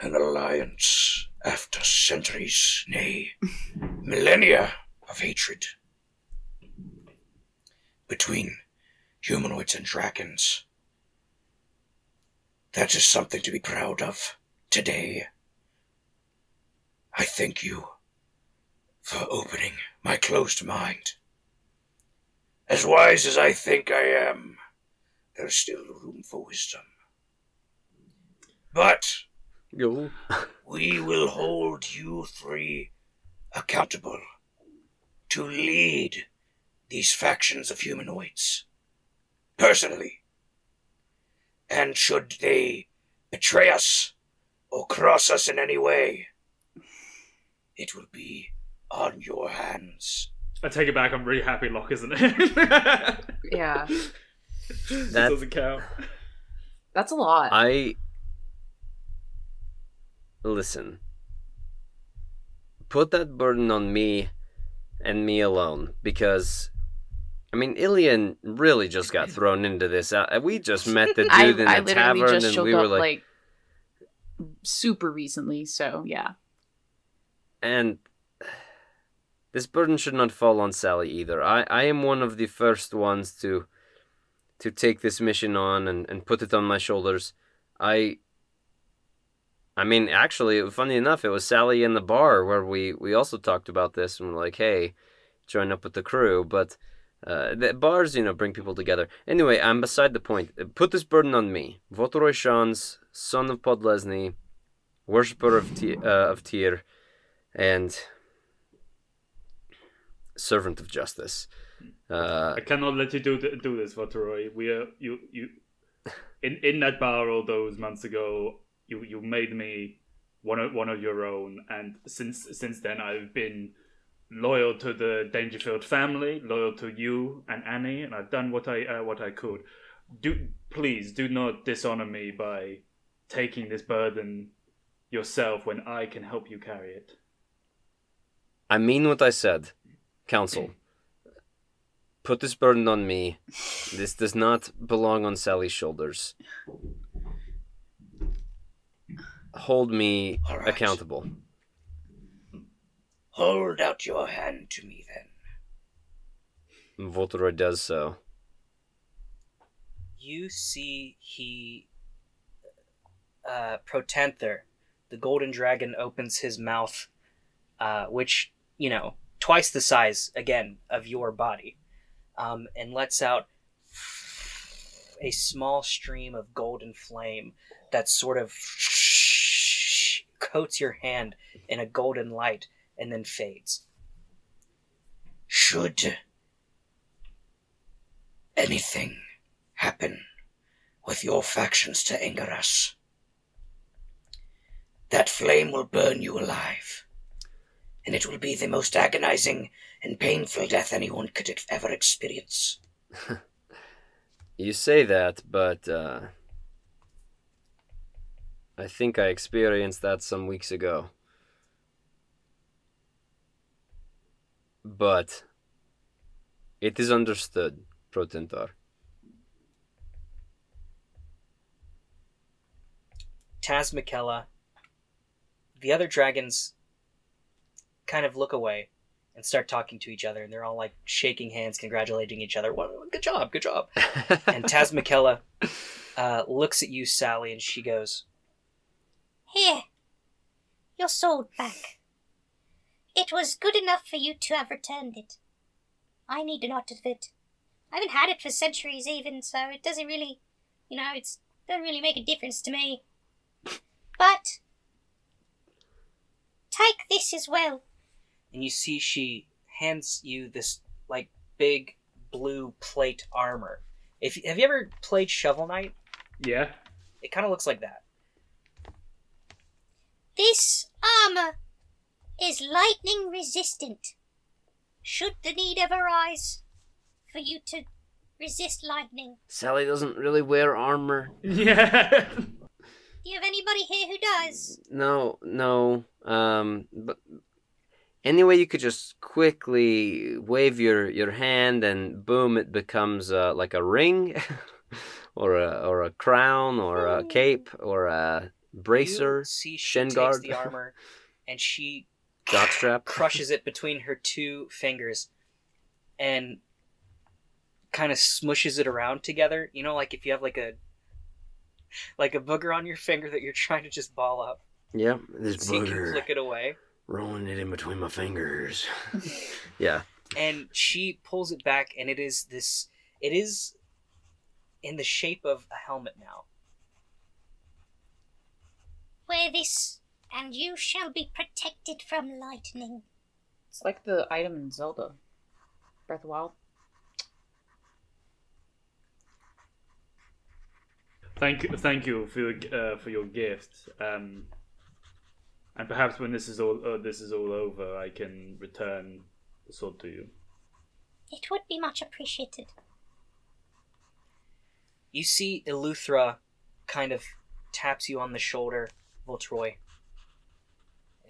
An alliance after centuries, nay, [LAUGHS] millennia of hatred between humanoids and dragons. That is something to be proud of today. I thank you for opening my closed mind. As wise as I think I am, there's still room for wisdom. But we will hold you three accountable to lead these factions of humanoids personally. And should they betray us or cross us in any way, it will be on your hands. I take it back. I'm really happy Locke isn't it. [LAUGHS] Yeah. That- doesn't count. That's a lot. I listen. Put that burden on me and me alone because I mean Ilian really just got [LAUGHS] thrown into this. Uh, we just met the dude I, in the I tavern just and we were up like, like, super recently, so yeah. and this burden should not fall on Sally either. I, I am one of the first ones to to take this mission on and, and put it on my shoulders. I I mean, actually, funny enough, it was Sally in the bar where we, we also talked about this and we're like, hey, join up with the crew. But uh, the bars, you know, bring people together. Anyway, I'm beside the point. Put this burden on me. Votoroy Shans, son of Podlesny, worshipper of, T- uh, of Tyr, and servant of justice. Uh, I cannot let you do th- do this, Votoroy. We are you you in in that bar all those months ago. You you made me one of one of your own, and since since then I've been loyal to the Dangerfield family, loyal to you and Annie, and I've done what I uh, what I could. Do please do not dishonor me by taking this burden yourself when I can help you carry it. I mean what I said, Council. Put this burden on me. This does not belong on Sally's shoulders. Hold me All right. accountable. Hold out your hand to me then. Voltoroy does so. You see he uh Protanther, the golden dragon opens his mouth, uh, which, you know, twice the size again of your body. Um, and lets out a small stream of golden flame that sort of coats your hand in a golden light and then fades. Should anything happen with your factions to anger us, that flame will burn you alive. And it will be the most agonizing and painful death anyone could ever experience. [LAUGHS] You say that, but uh, I think I experienced that some weeks ago. But it is understood, Protanther. Taz Mikella, the other dragons kind of look away and start talking to each other, and they're all like shaking hands, congratulating each other. Well, good job, good job. [LAUGHS] And Tazmikella uh, looks at you, Sally, and she goes, Here, your sword back. It was good enough for you to have returned it. I need a lot of it. I haven't had it for centuries even, so it doesn't really, you know, it's doesn't really make a difference to me. But take this as well. and you see she hands you this like big blue plate armor. If have you ever played Shovel Knight? Yeah. It kind of looks like that. This armor is lightning resistant. Should the need ever arise for you to resist lightning, Sally doesn't really wear armor. Yeah. do you have anybody here who does? No, no. Um, but anyway, you could just quickly wave your, your hand, and boom, it becomes uh, like a ring, [LAUGHS] or a or a crown, or a cape, or a bracer, You see, she shin takes guard, the armor, and she jockstrap. [LAUGHS] crushes it between her two fingers, and kind of smushes it around together. You know, like if you have like a like a booger on your finger that you're trying to just ball up, Yeah, this so you can booger flick it away. rolling it in between my fingers. [LAUGHS] [LAUGHS] yeah, and she pulls it back and it is this it is in the shape of a helmet now Wear this, and you shall be protected from lightning. It's like the item in Zelda. Breath of the Wild. Thank you, thank you for your uh, for your gift. Um, and perhaps when this is all uh, this is all over, I can return the sword to you. It would be much appreciated. you see Eleuthera kind of taps you on the shoulder Voltroy.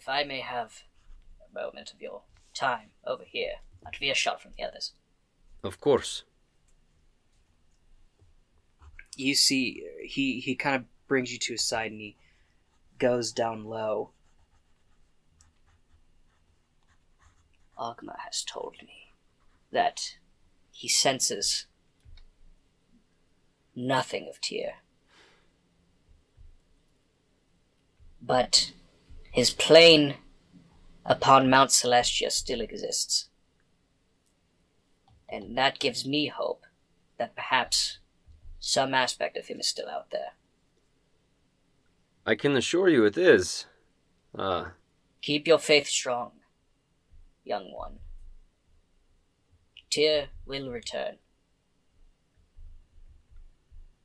If I may have a moment of your time over here, at shot from the others. of course. you see he he kind of brings you to his side and he goes down low Agma has told me that he senses nothing of Tyr. But his plane upon Mount Celestia still exists. And that gives me hope that perhaps some aspect of him is still out there. I can assure you it is. Ah, Keep your faith strong, young one. Tyr will return.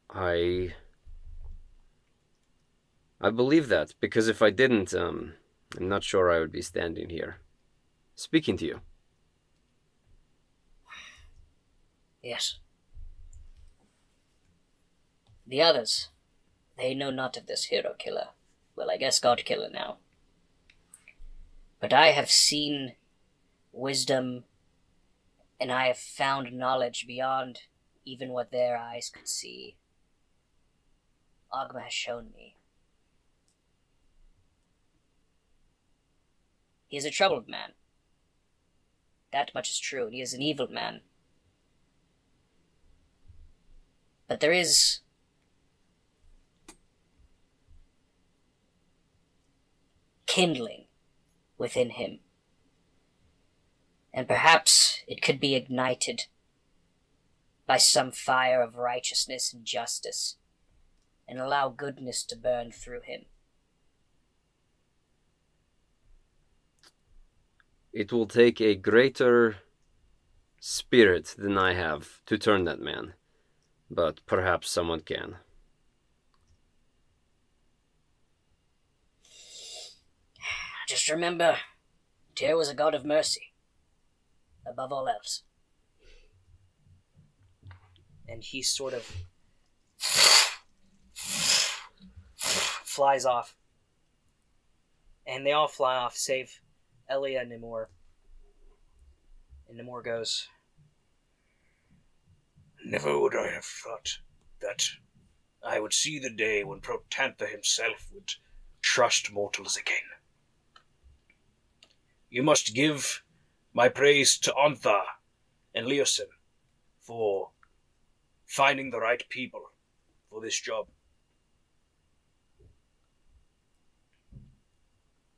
I. I believe that, because if I didn't, um, I'm not sure I would be standing here. Speaking to you. Yes. The others, they know not of this hero killer. Well, I guess God killer now. But I have seen wisdom, and I have found knowledge beyond even what their eyes could see. Agma has shown me. He is a troubled man. That much is true, and he is an evil man. But there is kindling within him. And perhaps it could be ignited by some fire of righteousness and justice and allow goodness to burn through him. It will take a greater spirit than I have to turn that man, but perhaps someone can. Just remember, Tyr was a god of mercy, above all else. and he sort of flies off. And they all fly off, save Elia and Nimor. And Nimor goes, Never would I have thought that I would see the day when Protanther himself would trust mortals again. You must give my praise to Ontharr and Leosin for finding the right people for this job.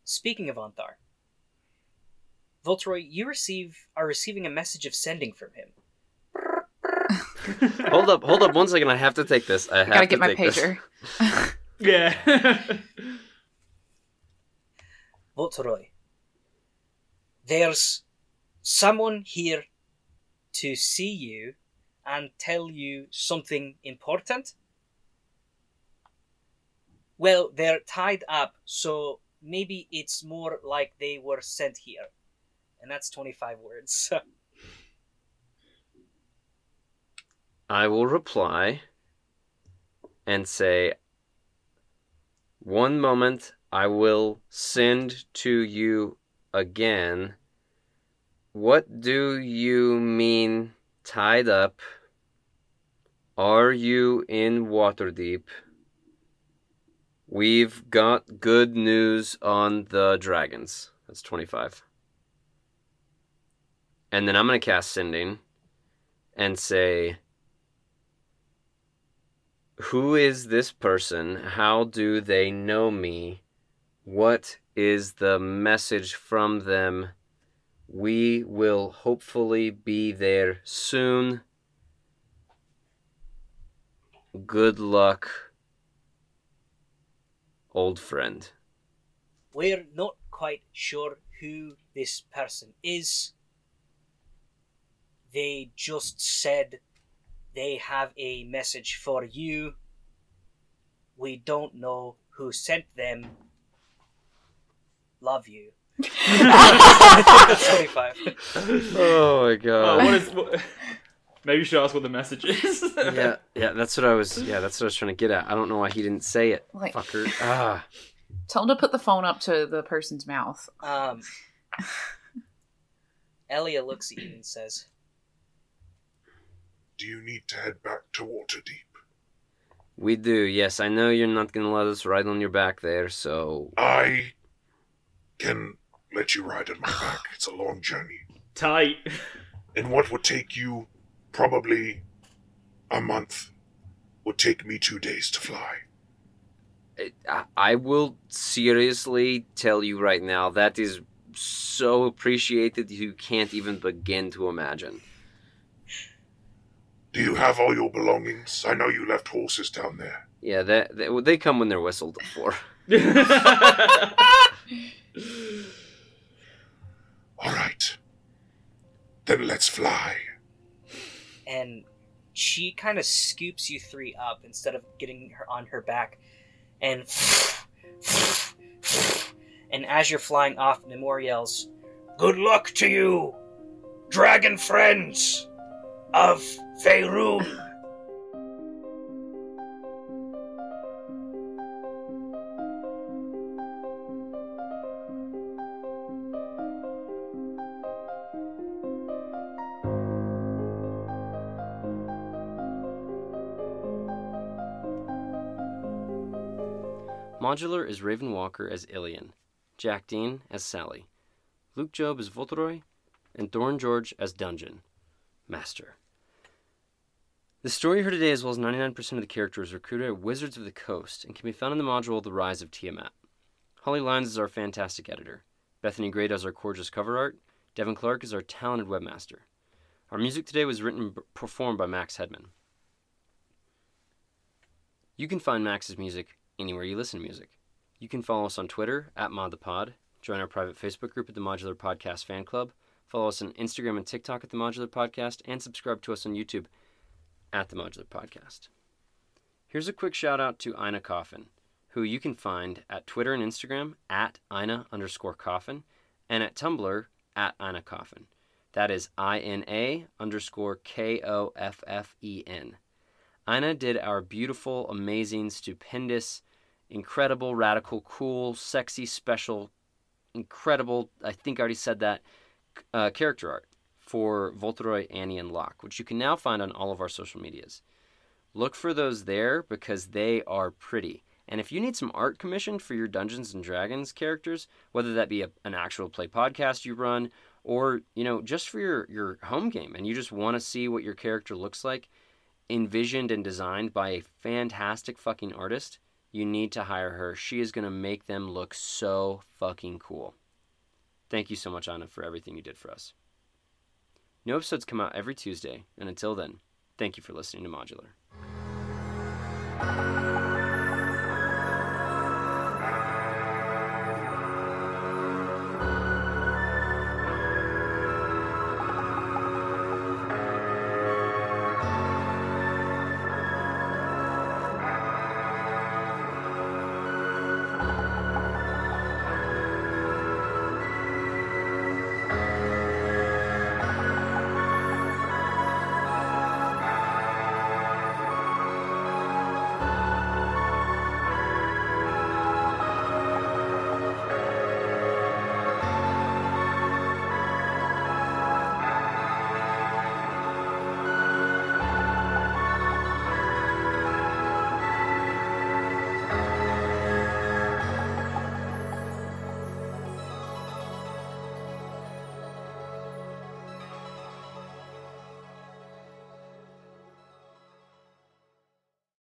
Speaking of Ontharr, Voltroy, you receive are receiving a message of sending from him. [LAUGHS] hold up, hold up one second. I have to take this. I have Gotta to get my pager. [LAUGHS] Yeah. [LAUGHS] Voltroy, there's someone here to see you and tell you something important. Well, they're tied up, so maybe it's more like they were sent here. And that's 25 words. [LAUGHS] I will reply and say, one moment, I will send to you again. What do you mean tied up? Are you in Waterdeep? We've got good news on the dragons. That's 25. And then I'm going to cast Sending and say, Who is this person? How do they know me? What is the message from them? We will hopefully be there soon. Good luck, old friend. We're not quite sure who this person is. They just said they have a message for you. We don't know who sent them. Love you. [LAUGHS] 25. Oh my oh, god. what is? What, [LAUGHS] maybe you should ask what the message is. [LAUGHS] yeah, yeah, that's what I was. Yeah, that's what I was trying to get at. I don't know why he didn't say it, Like- fucker. Ah, Tell him to put the phone up to the person's mouth. Um, Elia looks at you and says, Do you need to head back to Waterdeep? we do. Yes, I know you're not gonna let us ride on your back there. So I can let you ride on my back. It's a long journey. Tight. And what would take you probably a month would take me two days to fly. I- I will seriously tell you right now that is so appreciated you can't even begin to imagine. Do you have all your belongings? I know you left horses down there. Yeah, that they, they come when they're whistled for. [LAUGHS] All right. Then let's fly. and she kind of scoops you three up instead of getting her on her back and and as you're flying off Nemor yells Good luck to you, dragon friends of Faerun. Modular is Raven Walker as Ilian, Jack Dean as Sally, Luke Job as Voltoroy, and Thorn George as Dungeon Master. The story heard today, as well as 99% of the characters, are recruited at Wizards of the Coast and can be found in the module The Rise of Tiamat. Holly Lyons is our fantastic editor. Bethany Gray does our gorgeous cover art. Devin Clark is our talented webmaster. Our music today was written and performed by Max Hedman. You can find Max's music anywhere you listen to music. You can follow us on Twitter at ModThePod, join our private Facebook group at the Modular Podcast Fan Club, follow us on Instagram and TikTok at the Modular Podcast, and subscribe to us on YouTube at the Modular Podcast. Here's a quick shout out to Ina Coffin, who you can find at Twitter and Instagram at Ina underscore Coffin and at Tumblr at Ina Coffin. That is I N A underscore K O F F E N. Ina did our beautiful, amazing, stupendous, incredible, radical, cool, sexy, special, incredible, I think I already said that, uh, character art for Voltoroy, Annie, and Locke, which you can now find on all of our social medias. Look for those there because they are pretty. And if you need some art commissioned for your Dungeons and Dragons characters, whether that be a, an actual play podcast you run or, you know, just for your, your home game and you just want to see what your character looks like, envisioned and designed by a fantastic fucking artist, you need to hire her. She is going to make them look so fucking cool. Thank you so much, Anna, for everything you did for us. New episodes come out every Tuesday, and until then, thank you for listening to Modular.